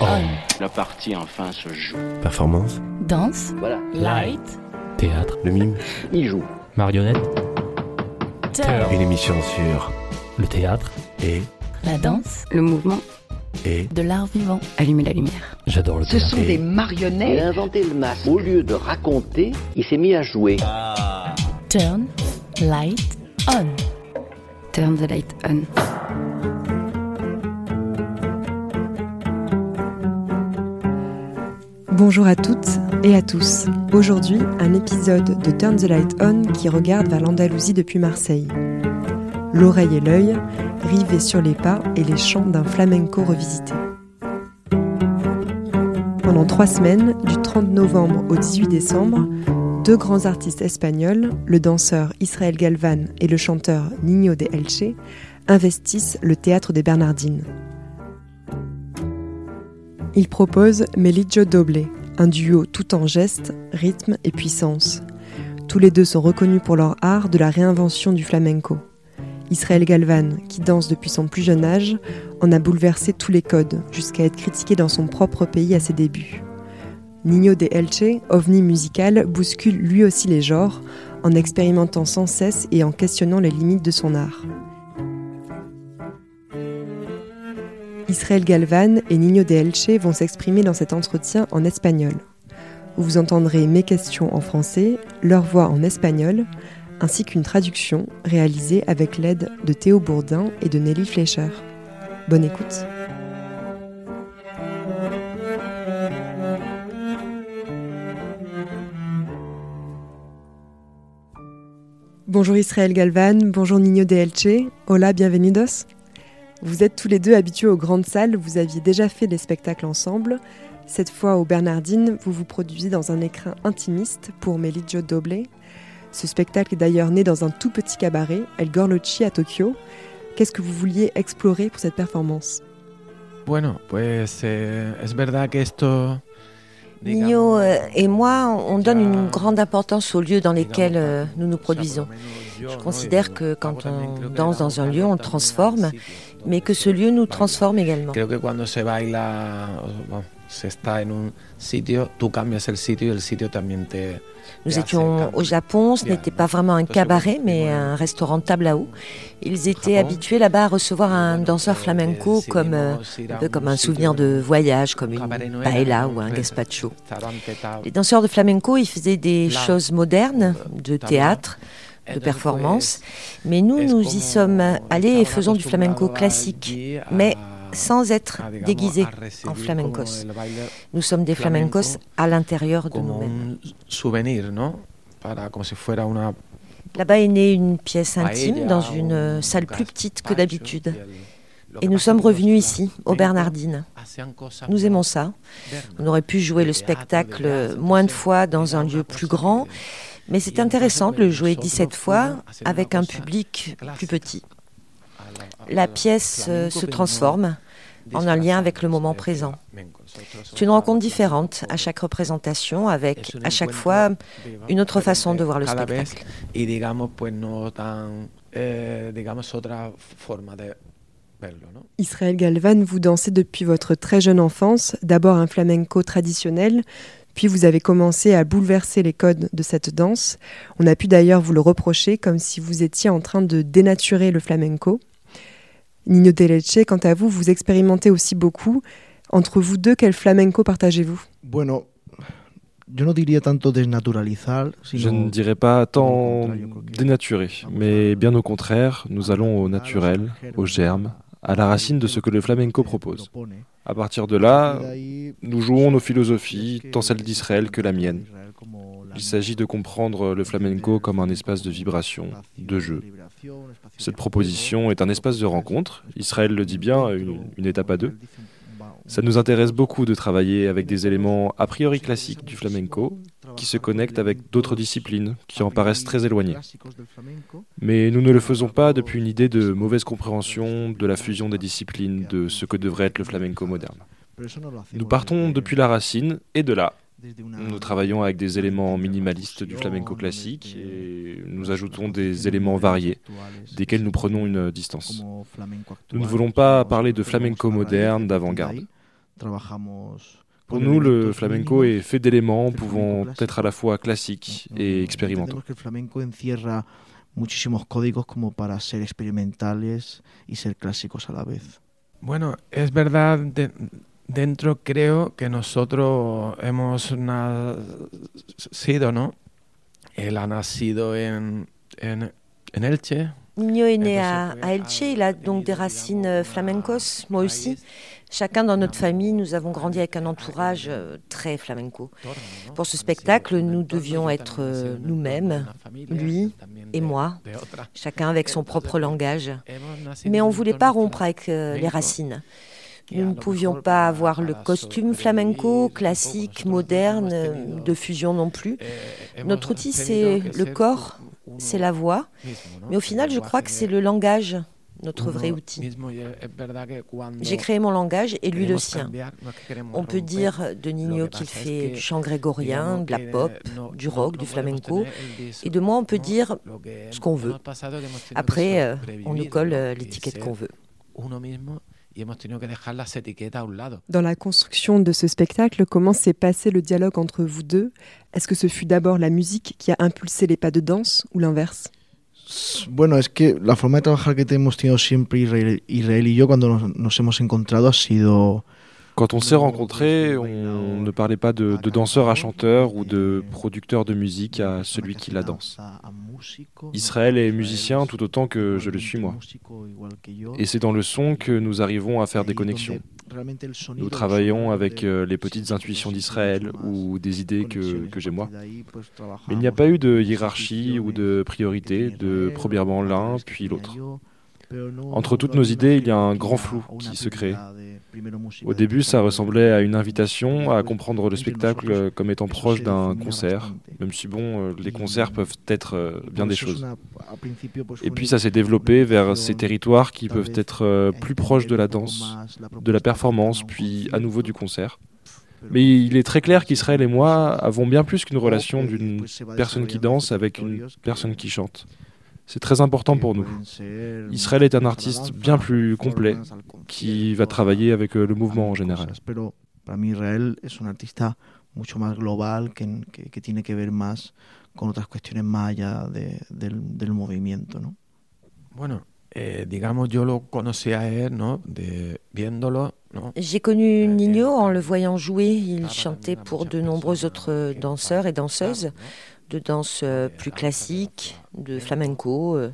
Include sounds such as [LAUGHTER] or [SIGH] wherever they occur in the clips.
On. La partie enfin se joue. Performance, Danse. Voilà, Light. Théâtre, le mime, il joue. marionnette, Turn. une émission sur le théâtre. et La danse. Le mouvement, et De l'art vivant. allumer la lumière. J'adore le Ce théâtre. sont Et- des Il marionnettes. a inventé le masque. Au lieu de raconter, il s'est mis à jouer. Turn. Light. On. Turn the light on. Bonjour à toutes et à tous. Aujourd'hui, un épisode de Turn the Light On qui regarde vers l'Andalousie depuis Marseille. L'oreille et l'œil rivés sur les pas et les chants d'un flamenco revisité. Pendant trois semaines, du 30 novembre au 18 décembre, deux grands artistes espagnols, le danseur Israël Galvan et le chanteur Niño de Elche, investissent le théâtre des Bernardines. Ils proposent Melillo Doble, un duo tout en gestes, rythme et puissance. Tous les deux sont reconnus pour leur art de la réinvention du flamenco. Israël Galvan, qui danse depuis son plus jeune âge, en a bouleversé tous les codes, jusqu'à être critiqué dans son propre pays à ses débuts. Niño de Elche, ovni musical, bouscule lui aussi les genres, en expérimentant sans cesse et en questionnant les limites de son art. Israël Galvan et Niño de Elche vont s'exprimer dans cet entretien en espagnol. Vous entendrez mes questions en français, leur voix en espagnol, ainsi qu'une traduction réalisée avec l'aide de Théo Bourdin et de Nelly Fleischer. Bonne écoute. Bonjour Israël Galvan, bonjour Niño de Elche, hola, bienvenidos. Vous êtes tous les deux habitués aux grandes salles, vous aviez déjà fait des spectacles ensemble. Cette fois au Bernardine, vous vous produisez dans un écrin intimiste pour Melillo Doble. Ce spectacle est d'ailleurs né dans un tout petit cabaret, El Gorlochi à Tokyo. Qu'est-ce que vous vouliez explorer pour cette performance? Eh. Nino euh, et moi, on donne une grande importance aux lieux dans lesquels euh, nous nous produisons. Je considère que quand on danse dans un lieu, on le transforme, mais que ce lieu nous transforme également. Creo que cuando se baila, o- bueno, se está en un sitio, tú cambias el sitio y el sitio también te. Nous te étions au. Japon, ce n'était pas vraiment un cabaret, mais un restaurant table à eau. Ils étaient habitués là-bas à recevoir un danseur que flamenco comme, euh, un peu comme un souvenir de voyage, comme un une paella ou un gazpacho. Les danseurs de flamenco, ils faisaient des choses modernes, de también. théâtre, de performance, mais nous, nous y sommes allés et faisons du flamenco classique, mais sans être a, digamos, déguisés en flamencos. Nous sommes des flamenco flamencos à l'intérieur de nous-mêmes. Là-bas est née une pièce intime dans une un salle plus petite que d'habitude. Et nous sommes revenus ici, au flamencos Bernardine. hacían cosas Nous aimons ça. On aurait pu jouer le spectacle moins de fois dans un lieu plus grand, mais c'est intéressant de le jouer nosotros 17 fuimos fois avec un public plus petit. La- pièce euh, se transforme en un lien avec le moment présent. C'est une rencontre différente à chaque représentation, avec à chaque fois une autre façon de voir le spectacle. y digamos, pues no tan, eh, digamos, otra forma de verlo, ¿no? Israël Galvan, vous dansez depuis votre très jeune enfance, d'abord un flamenco traditionnel, puis vous avez commencé à bouleverser les codes de cette danse. On a pu d'ailleurs vous le reprocher comme si vous étiez en train de dénaturer le flamenco. Nino de Leche, quant à vous, vous expérimentez aussi beaucoup. Entre vous deux, quel flamenco partagez-vous? Bueno, Je ne dirais pas tant dénaturer, mais bien au contraire, nous allons au naturel, au germe, à la racine de ce que le flamenco propose. À partir de là, nous jouons nos philosophies, tant celle d'Israël que la mienne. Il s'agit de comprendre le flamenco comme un espace de vibration, de jeu. Cette proposition est un espace de rencontre, Israël le dit bien, une, une étape à deux. Ça nous intéresse beaucoup de travailler avec des éléments a priori classiques du flamenco qui se connectent avec d'autres disciplines qui en paraissent très éloignées. Mais nous ne le faisons pas depuis une idée de mauvaise compréhension de la fusion des disciplines, de ce que devrait être le flamenco moderne. Nous partons depuis la racine et de là, nous travaillons avec des éléments minimalistes du flamenco classique et nous ajoutons des éléments variés, desquels nous prenons une distance. Nous ne voulons pas parler de flamenco moderne, d'avant-garde. Pour nous, le flamenco est fait d'éléments pouvant être à la fois classiques et expérimentaux. muchísimos códigos como para ser experimentales y ser clásicos a la vez. Bueno, es verdad, de, dentro creo que nosotros hemos nacido, ¿no? Él ha nacido en, en, en Elche. Nino est né à, à Elche, il a donc des racines euh, flamencos, moi aussi. Chacun dans notre famille, nous avons grandi avec un entourage euh, très flamenco. Pour ce spectacle, nous devions être euh, nous-mêmes, lui et moi, chacun avec son propre langage. Mais on ne voulait pas rompre avec les racines. Nous ne pouvions pas avoir le costume flamenco, classique, moderne, de fusion non plus. Notre outil, c'est le corps, c'est la voix. Mais au final, je crois que c'est le langage notre vrai outil. J'ai créé mon langage et lui le sien. On peut dire de Nino qu'il fait du chant grégorien, de la pop, du rock, du flamenco. Et de moi, on peut dire ce qu'on veut. Après, euh, on nous colle euh, l'étiquette qu'on veut. Dans la construction de ce spectacle, comment s'est passé le dialogue entre vous deux? Est-ce que ce fut d'abord la musique qui a impulsé les pas de danse ou l'inverse? Bueno, es que la forma de trabajar que hemos tenido siempre Israel, Israel y yo cuando nos, nos hemos encontrado ha sido Quand on s'est rencontrés, on ne parlait pas de, de danseur à chanteur ou de producteur de musique à celui qui la danse. Israël est musicien tout autant que je le suis moi. Et c'est dans le son que nous arrivons à faire des connexions. Nous travaillons avec euh, les petites intuitions d'Israël ou des idées que, que j'ai moi. Mais il n'y a pas eu de hiérarchie ou de priorité, de premièrement l'un puis l'autre. Entre toutes nos idées, il y a un grand flou qui se crée. Au début, ça ressemblait à une invitation à comprendre le spectacle comme étant proche d'un concert, même si bon, euh, les concerts peuvent être euh, bien des choses. Et puis ça s'est développé vers ces territoires qui peuvent être euh, plus proches de la danse, de la performance, puis à nouveau du concert. Mais il est très clair qu'Israël et moi avons bien plus qu'une relation d'une personne qui danse avec une personne qui chante. C'est très important pour nous. Israël est un artiste bien plus complet qui va travailler avec euh, le mouvement en général. Para mí Israel es un artista mucho más global que, que, que tiene que ver más con otras cuestiones más allá de, del, del movimiento, ¿no? Bueno, eh, digamos, yo lo conocí a él, ¿no? De, viéndolo, ¿no? J'ai connu Nino en le voyant jouer. Il chantait pour de nombreux autres danseurs et danseuses de danse euh, plus classique, de flamenco, euh,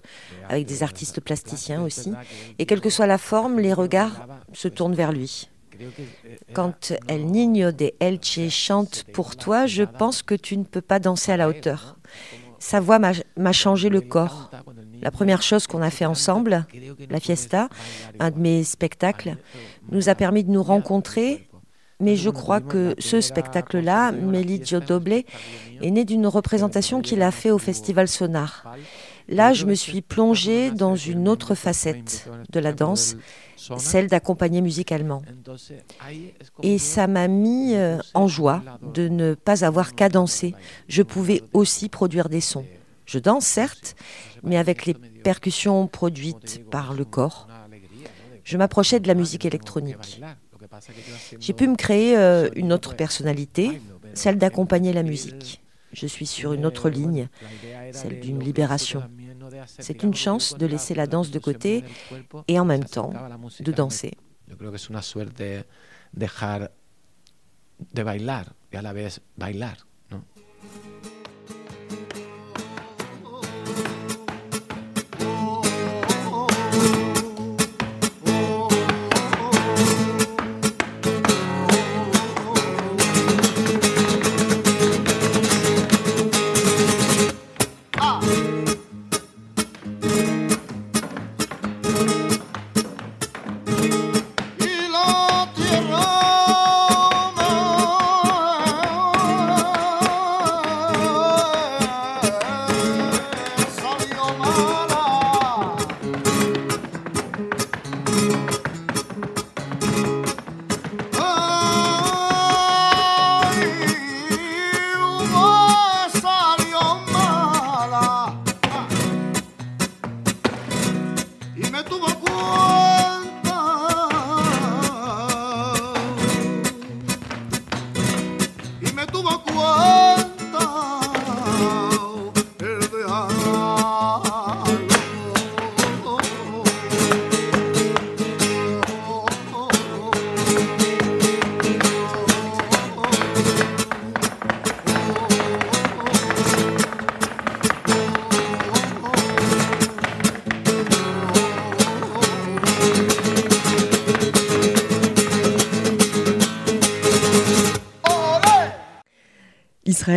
avec des artistes plasticiens aussi. Et quelle que soit la forme, les regards se tournent vers lui. Quand El Niño de Elche chante pour toi, je pense que tu ne peux pas danser à la hauteur. Sa voix m'a changé le corps. La première chose qu'on a fait ensemble, la fiesta, un de mes spectacles, nous a permis de nous rencontrer mais je crois que ce spectacle-là, Melizio Doble, est né d'une représentation qu'il a fait au Festival Sonar. Là, je me suis plongée dans une autre facette de la danse, celle d'accompagner musicalement. Et ça m'a mis euh, en joie de ne pas avoir qu'à danser. Je pouvais aussi produire des sons. Je danse, certes, mais avec les percussions produites par le corps. Je m'approchais de la musique électronique. J'ai pu me créer euh, une autre personnalité, celle d'accompagner la musique. Je suis sur une autre ligne, celle d'une libération. C'est une chance de laisser la danse de côté et en même temps de danser. de bailar y a la vez bailar.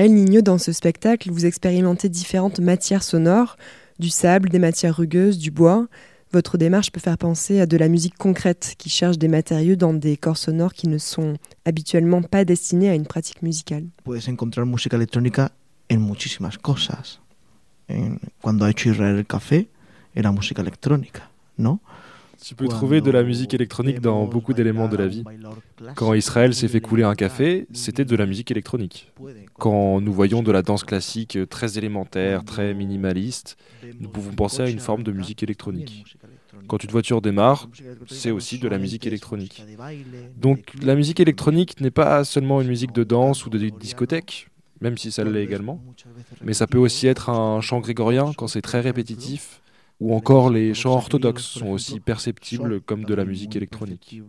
Nignot, dans ce spectacle, vous expérimentez différentes matières sonores, du sable, des matières rugueuses, du bois. Votre démarche peut faire penser à de la musique concrète qui cherche des matériaux dans des corps sonores qui ne sont habituellement pas destinés à une pratique musicale. Puedes encontrar música electrónica en muchísimas cosas. En, cuando ha hecho Israel el café, era música electrónica, ¿no? Tu peux trouver de la musique électronique dans beaucoup d'éléments de la vie. Quand Israël s'est fait couler un café, c'était de la musique électronique. Quand nous voyons de la danse classique très élémentaire, très minimaliste, nous pouvons penser à une forme de musique électronique. Quand une voiture démarre, c'est aussi de la musique électronique. Donc la musique électronique n'est pas seulement une musique de danse ou de discothèque, même si ça l'est également, mais ça peut aussi être un chant grégorien quand c'est très répétitif, ou encore les chants orthodoxes sont aussi perceptibles comme de la musique électronique.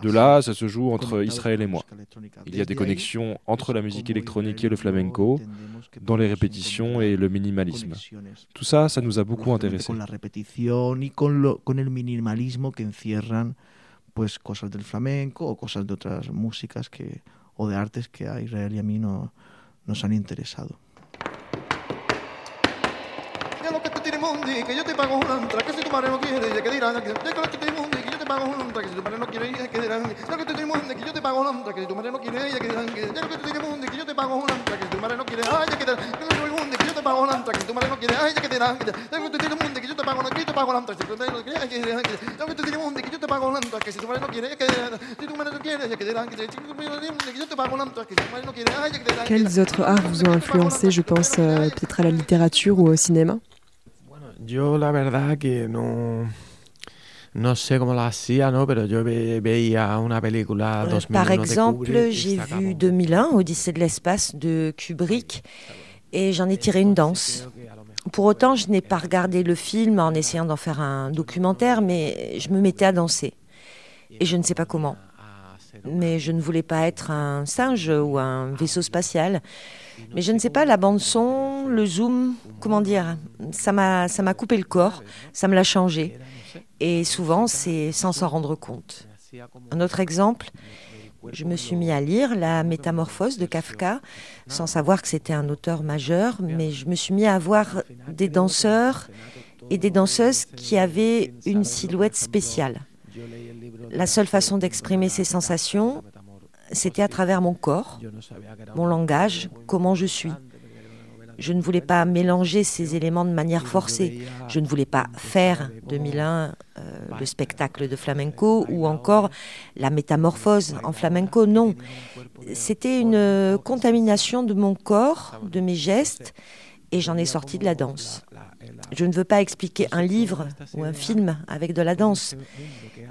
De là, ça se joue entre Israël et moi. Il y a des connexions entre la musique électronique et le flamenco, dans les répétitions et le minimalisme. Tout ça, ça nous a beaucoup intéressés. Te tiene mundi, que yo te pago un antra, que si tu madre no quiere, ya que dirán, ya que lo que te tiene mundi, que yo te pago un antra, que si tu madre no quiere, ya que dirán, ya lo que te tiene mundi, que yo te pago un antra, que si tu madre no quiere, ya que dirán, ya lo que te tiene mundi, que yo te pago un antra, que si tu madre no quiere, ay, ya que dirán, ya lo que te tiene mundi, que yo te pago un antra, que si tu madre no quiere, ay, ya que dirán, ya lo que te tiene mundi, que yo te pago un antra, que yo te pago un antra, que si tu madre no quiere, ya que dirán, ya lo que te tiene mundi, que yo te pago un antra, que si tu madre no quiere, ya que dirán, si tu madre no quiere, ya que dirán, que si tu madre no quiere, que yo te pago un antra, que si tu madre no quiere, ay, ya que dirán. Quels autres arts vous ont influencé, je pense euh, peut-être à la littérature ou au cinéma Yo la verdad que no, no sé cómo lo hacía, ¿no? pero yo ve, veía una película 2001 Euh, Par exemple, j'ai vu un- 2001, Odyssée de l'espace de Kubrick, et j'en ai tiré une danse. Pour autant, je n'ai pas regardé le film en essayant d'en faire un documentaire, mais je me mettais à danser. Et je ne sais pas comment. Mais je ne voulais pas être un singe ou un vaisseau spatial. Mais je ne sais pas, la bande son, le zoom, comment dire, ça m'a ça m'a coupé le corps, ça me l'a changé. Et souvent, c'est sans s'en rendre compte. Un autre exemple, je me suis mis à lire La Métamorphose de Kafka, sans savoir que c'était un auteur majeur, mais je me suis mis à voir des danseurs et des danseuses qui avaient une silhouette spéciale. La seule façon d'exprimer ces sensations, c'était à travers mon corps, mon langage, comment je suis. Je ne voulais pas mélanger ces éléments de manière forcée. Je ne voulais pas faire 2001 euh, le spectacle de flamenco ou encore la métamorphose en flamenco. Non, c'était une euh, contamination de mon corps, de mes gestes, et j'en ai sorti de la danse. Je ne veux pas expliquer un livre ou un film avec de la danse.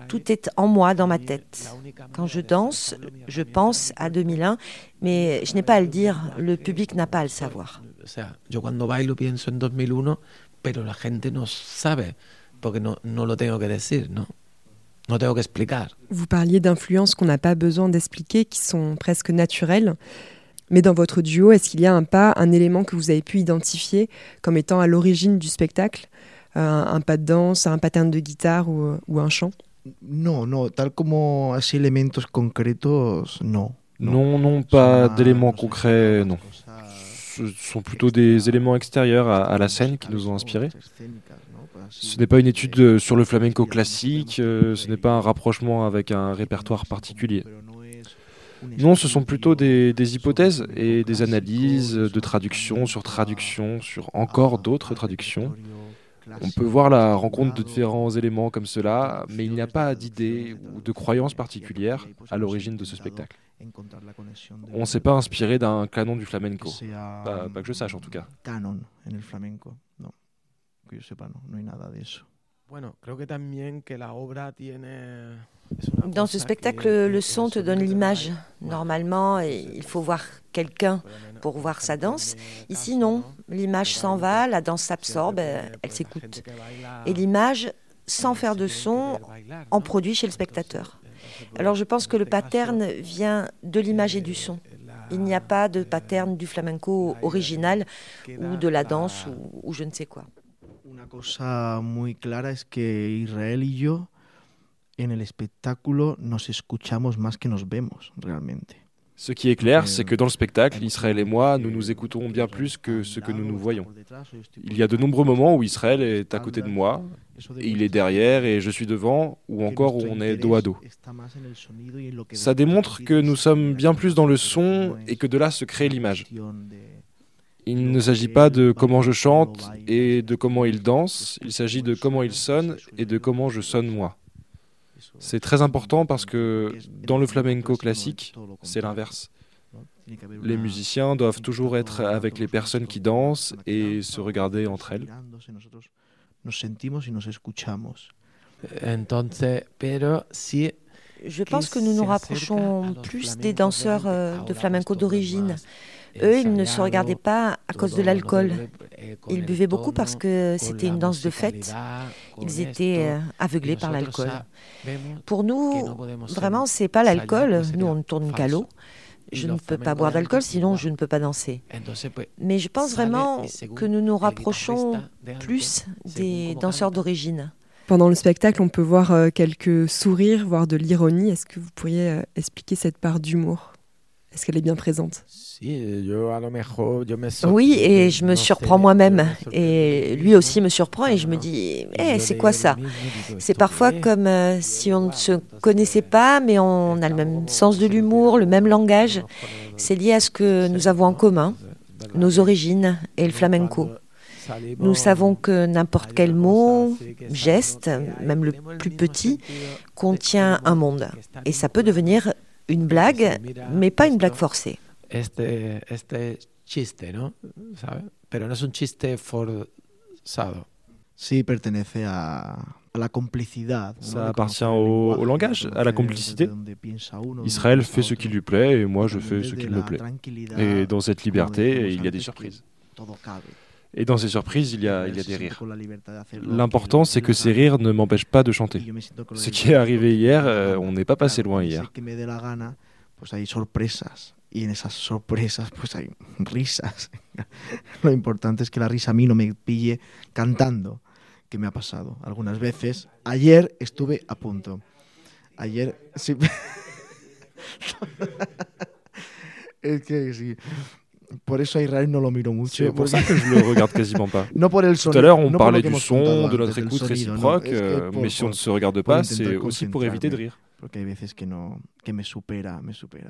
Tout est en moi, dans ma tête. Quand je danse, je pense à 2001, mais je n'ai pas à le dire, le public n'a pas à le savoir. O sea, yo cuando bailo pienso en 2001, pero la gente no sabe, porque no, no lo tengo que decir, ¿no? No tengo que explicar. Vous parliez d'influences qu'on n'a pas besoin d'expliquer, qui sont presque naturelles. Mais dans votre duo, est-ce qu'il y a un pas, un élément que vous avez pu identifier comme étant à l'origine du spectacle? Euh, un, un pas de danse, un pattern de guitare ou, ou un chant? No, no, tal como así elementos concretos, no. Non, non, pas d'éléments concrets, non. Ce sont plutôt des éléments extérieurs à, la scène qui nous ont inspirés. Ce n'est pas une étude euh, sur le flamenco classique, euh, ce n'est pas un rapprochement avec un répertoire particulier. Non, ce sont plutôt des hypothèses et des analyses de traduction sur traduction sur encore d'autres traductions. On peut voir la rencontre de différents éléments comme cela, mais il n'y a pas d'idée ou de croyance particulière à l'origine de ce spectacle. On ne s'est pas inspiré d'un canon du flamenco. Pas, pas que je sache en tout cas. Canon en el flamenco, no. Que yo sepa, no, no hay nada de eso. Bueno, creo que también que la obra tiene... Dans ce spectacle, le son te donne l'image. Normalement, il faut voir quelqu'un pour voir sa danse. Ici, non. L'image s'en va, la danse s'absorbe, elle s'écoute. Et l'image, sans faire de son, en produit chez le spectateur. Alors je pense que le pattern vient de l'image et du son. Il n'y a pas de pattern du flamenco original ou de la danse ou, je ne sais quoi. Que en el espectáculo nos escuchamos más que nos vemos realmente. Ce qui est clair, c'est que dans le spectacle, Israël et moi, nous nous écoutons bien plus que ce que nous nous voyons. Il y a de nombreux moments où Israël est à côté de moi, et il est derrière et je suis devant, ou encore où on est dos à dos. Ça démontre que nous sommes bien plus dans le son et que de là se crée l'image. Il ne s'agit pas de comment je chante et de comment il danse, il s'agit de comment il sonne et de comment je sonne moi. C'est très important parce que dans le flamenco classique, c'est l'inverse. Les musiciens doivent toujours être avec les personnes qui dansent et se regarder entre elles. Je pense que nous nous rapprochons plus des danseurs euh, de flamenco d'origine. Eux, ils ne se regardaient pas à cause de l'alcool. Ils buvaient beaucoup parce que c'était une danse de fête. Ils étaient euh, aveuglés par l'alcool. Pour nous, vraiment, c'est pas l'alcool. Nous, on ne tourne qu'à l'eau. Je ne peux pas boire d'alcool, sinon je ne peux pas danser. Mais je pense vraiment que nous nous rapprochons plus des danseurs d'origine. Pendant le spectacle, on peut voir euh, quelques sourires, voire de l'ironie. Est-ce que vous pourriez euh, expliquer cette part d'humour? Est-ce qu'elle est bien présente? Oui, et je me surprends moi-même. Et lui aussi me surprend et je me dis, eh, c'est quoi ça? C'est parfois comme euh, si on ne se connaissait pas, mais on a le même sens de l'humour, le même langage. C'est lié à ce que nous avons en commun, nos origines et le flamenco. Nous savons que n'importe quel mot, geste, même le plus petit, contient un monde. Et ça peut devenir une blague, mais pas une blague forcée. este, este chiste, ¿no? ¿Sabes? Pero no es un chiste forzado. Sí, pertenece a, a la complicidad. Ça appartient au, au, langage, à la complicité. Israël fait ce qui lui plaît et moi je fais ce qui me plaît. Et dans cette liberté, il y a des surprises. Et dans ces surprises, il y a, il y a des rires. L'important, c'est que ces rires ne m'empêchent pas de chanter. Ce qui est arrivé hier, euh, on n'est pas passé loin hier. Y en esas sorpresas pues hay risas. [LAUGHS] Lo importante es que la risa a mí no me pille cantando, que me ha pasado algunas veces. Ayer estuve a punto. Ayer sí. [LAUGHS] es que sí. Por eso a Israël no lo miro mucho. C'est pour ça que je le [LAUGHS] regarde quasiment pas. no por el sonido, Tout à l'heure, on no parlait du son, de notre écoute sonido, réciproque, ¿no? Es que euh, por- mais si on ne se regarde pas, c'est aussi pour éviter de rire. Porque hay veces que, no, que me supera, me supera.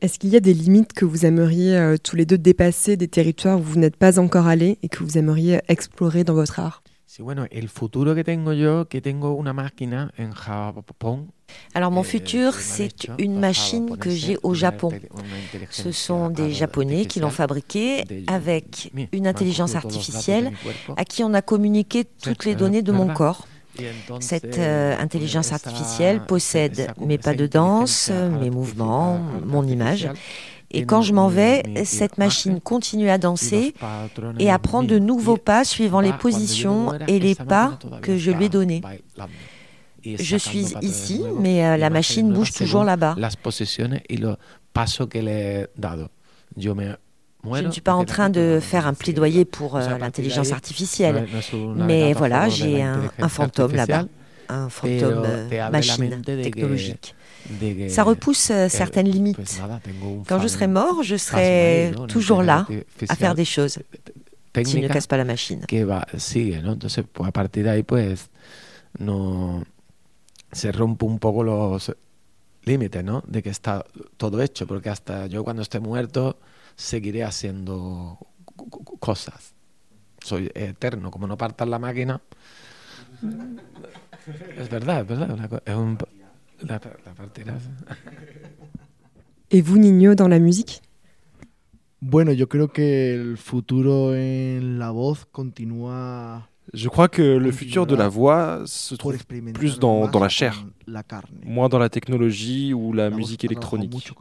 Est-ce qu'il y a des limites que vous aimeriez euh, tous les deux dépasser, des territoires où vous n'êtes pas encore allés et que vous aimeriez explorer dans votre art? Sí, bueno, el futuro que tengo yo, que tengo una máquina en Japón. Alors mon eh, futur, c'est une machine que j'ai au Japon. Ce sont des Japonais qui l'ont fabriquée avec une intelligence artificielle à qui on a communiqué toutes les Eh, données de mon corps. Cette euh, intelligence artificielle possède mes pas de danse, mes mouvements, mon image. Et quand je m'en vais, cette machine continue à danser et à prendre de nouveaux pas suivant les positions et les pas que je lui ai donnés. Je suis ici, mais euh, la machine bouge toujours là-bas. Je ne suis pas en train de faire un la plaidoyer pour euh, l'intelligence artificielle. Mais voilà, j'ai un, fantôme là-bas, un fantôme euh, machine, technologique. Que, Ça repousse euh, eh, certaines limites. Quand je serai mort, je serai toujours là à faire des choses qui ne cassent pas la machine. que va, sigue, ¿no? Entonces, pues a partir de ahí, pues, no se rompe un poco los límites, ¿no? De que está todo hecho, porque hasta yo cuando esté muerto seguiré haciendo cosas. Soy eterno, como no partan la máquina. [LAUGHS] Es verdad, es verdad. es un, la, la partirás. Et vous, Nino, dans la musique? Bueno, yo creo que el futuro en la voz continúa Je crois que le futur de la voix se trouve plus dans, la chair, moins dans la technologie ou la musique électronique.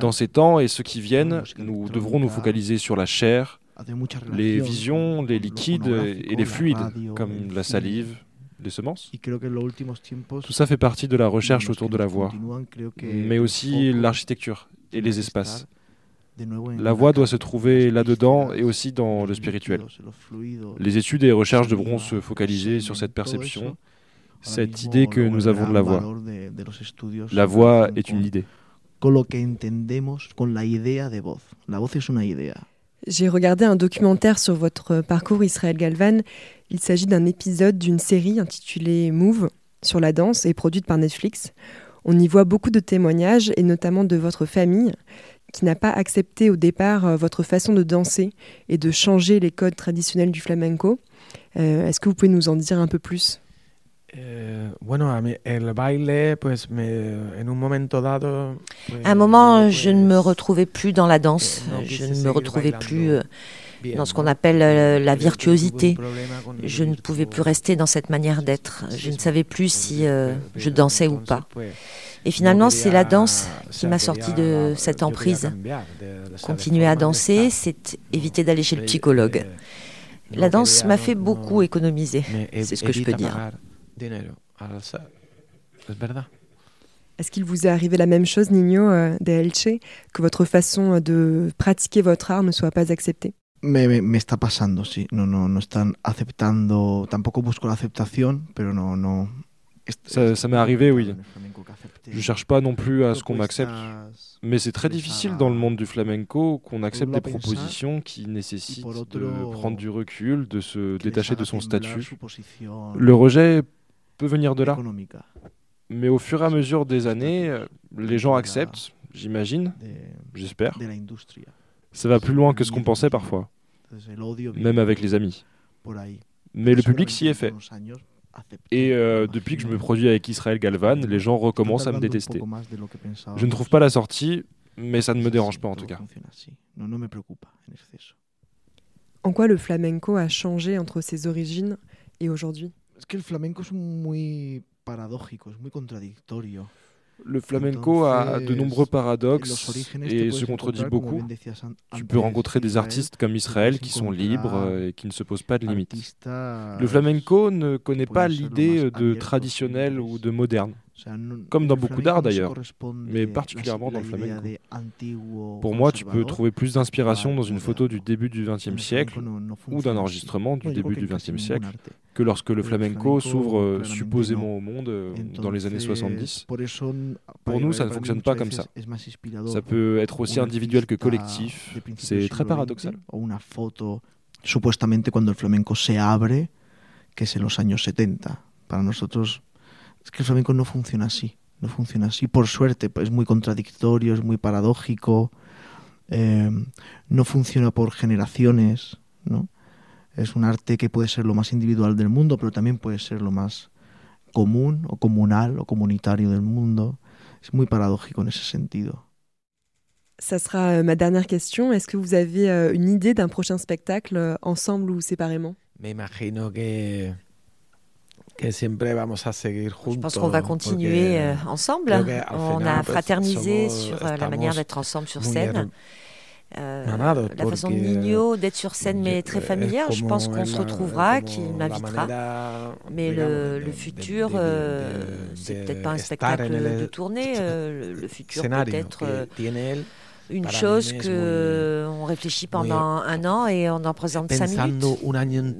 Dans ces temps et ceux qui viennent, nous devrons nous focaliser sur la chair, les visions, les liquides et les fluides, comme la salive, les semences. Tout ça fait partie de la recherche autour de la voix, mais aussi l'architecture et les espaces. La voix doit se trouver là-dedans et aussi dans le spirituel. Les études et recherches devront se focaliser sur cette perception, cette idée que nous avons de la voix. La voix est une idée. con lo que entendemos, con la idea de voz. La voz es una idea. J'ai regardé un documentaire sur votre parcours Israël Galvan. Il s'agit d'un épisode d'une série intitulée Move sur la danse et produite par Netflix. On y voit beaucoup de témoignages et notamment de votre famille qui n'a pas accepté au départ euh, votre façon de danser et de changer les codes traditionnels du flamenco. Euh, Est-ce que vous pouvez nous en dire un peu plus? Eh, bueno, a mí el baile, pues me, en un momento dado. pues, À un moment, pues, je ne me retrouvais plus dans la danse. no Je ne me retrouvais plus euh, bien, dans ce qu'on appelle euh, la virtuosité. Je ne pouvais plus rester dans cette manière d'être. Je ne savais plus si euh, je dansais ou pas. Et finalement, c'est la danse qui m'a sorti de cette emprise. Continuer à danser, c'est éviter d'aller chez le psychologue. La danse m'a fait beaucoup économiser. C'est ce que je peux dire. Pagar dinero al hacer. Es verdad. Est-ce qu'il vous est arrivé la même chose, Nino euh, de Elche, que votre façon de pratiquer votre art ne soit pas acceptée? Me, me, me está pasando, sí. No, no, no están aceptando. Tampoco busco la aceptación, pero no, no. Ça- ça m'est arrivé, oui. Je cherche pas non plus à ce qu'on m'accepte, mais c'est très difficile dans le monde du flamenco qu'on accepte des propositions qui nécessitent de prendre du recul, de se détacher de son statut. Le rejet peut venir de là, mais au fur et à mesure des années, euh, les gens acceptent, j'imagine, j'espère. Ça va plus loin que ce qu'on pensait parfois, même avec les amis. Mais le public s'y est fait. Et euh, depuis que je me produis avec Israël Galvan, les gens recommencent à me détester. Je ne trouve pas la sortie, mais ça ne me dérange pas en tout cas. En quoi le flamenco a changé entre ses origines et aujourd'hui? Es que el flamenco es muy paradójico, es muy contradictorio. Le flamenco a de nombreux paradoxes et se contredit beaucoup. Tu peux rencontrer des artistes comme Israël qui sont libres euh, et qui ne se posent pas de limites. Le flamenco ne connaît pas l'idée de traditionnel ou de moderne. comme dans beaucoup d'arts, d'ailleurs, mais particulièrement dans le flamenco. Pour moi, tu peux trouver plus d'inspiration dans une photo du début du XXe siècle ou d'un enregistrement du début du XXe siècle. Que lorsque le Le flamenco flamenco, s'ouvre euh, supposément au monde euh, dans les années Entonces, 70. por eso, Pour nous, ça ne fonctionne pas comme ça. Ça peut être aussi individuel que collectif. C'est très paradoxal. XX, o una foto supuestamente cuando el flamenco se abre, que es en los años 70. Para nosotros es que el flamenco no funciona así, no funciona así. Por suerte, es muy contradictorio, es muy paradójico, eh, no funciona por generaciones, ¿no? Es un arte que puede ser lo más individual del mundo, pero también puede ser lo más común o comunal o comunitario del mundo. Es muy paradójico en ese sentido. Ça sera euh, ma dernière question. Est-ce que vous avez euh, une idée d'un prochain spectacle, euh, ensemble ou séparément? Me imagino que, que siempre vamos a seguir Je juntos. pense qu'on va continuer ensemble. On final, a pues, fraternisé somos- sur la manière d'être ensemble sur scène. Euh, la façon de Nino d'être sur scène je- m'est très es familière. Je pense qu'on se retrouvera, qu'il m'invitera. Mais le, de- le futur, euh, c'est peut-être pas un spectacle de tournée. euh, le, le futur peut escenario être que euh, tiene él, une chose que on réfléchit pendant un an et on en présente cinq minutes.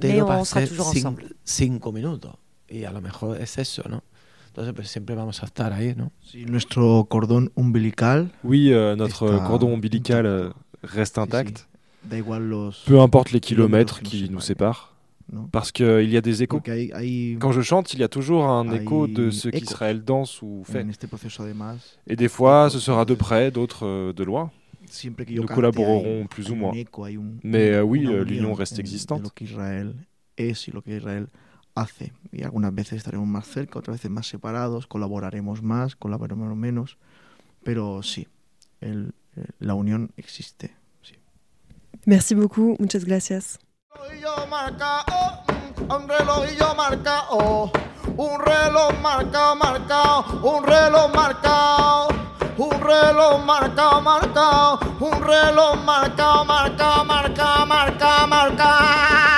Mais on sera toujours ensemble. cinco minutos. Y a lo mejor es eso, ¿no? Entonces, pues siempre vamos a estar ahí, ¿no? Sí, nuestro cordón umbilical, Oui, euh, notre cordon ombilical euh, intacto. Reste intact, sí. da igual los... peu importe les kilomètres qui nous séparent. parce qu'il y a des échos. Porque hay, hay Quand je chante, il y a toujours un écho de ce qu'Israël danse ou fait. además, Et des fois, ce sera de près, d'autres euh, de loin. Nous collaborerons plus ou moins. eco, hay un- Mais, euh, oui, euh, l'union reste en- existante. Hace. Y algunas veces estaremos más cerca, otras veces más separados, colaboraremos más, colaboraremos menos, pero sí, el- el- la unión existe. sí. Merci beaucoup. Muchas gracias. relojillo marcado, un relojillo marcado, un reloj marcado, marcado, un reloj marcado, un reloj marcado, marcado, un reloj marcado, marcado, marcado, marcado, marcado.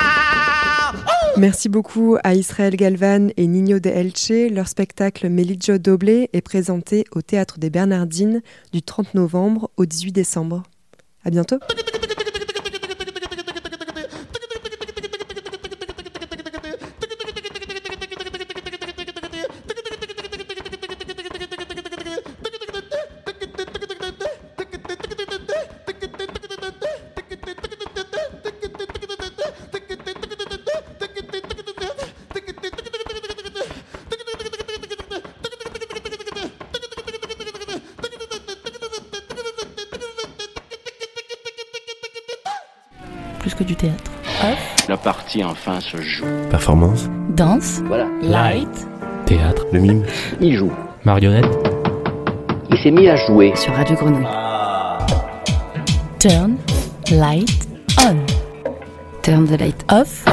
Merci beaucoup à Israël Galvan et Nino de Elche. Leur spectacle Melillo Doble est présenté au Théâtre des Bernardines du 30 novembre au 18 décembre. À bientôt. Que du théâtre. Off, La partie enfin se joue. Performance. danse, Voilà. light, Théâtre, Le mime. Il joue. marionnette, Il s'est mis à jouer. Sur Radio Grenouille. turn, light, on. Turn the light Off,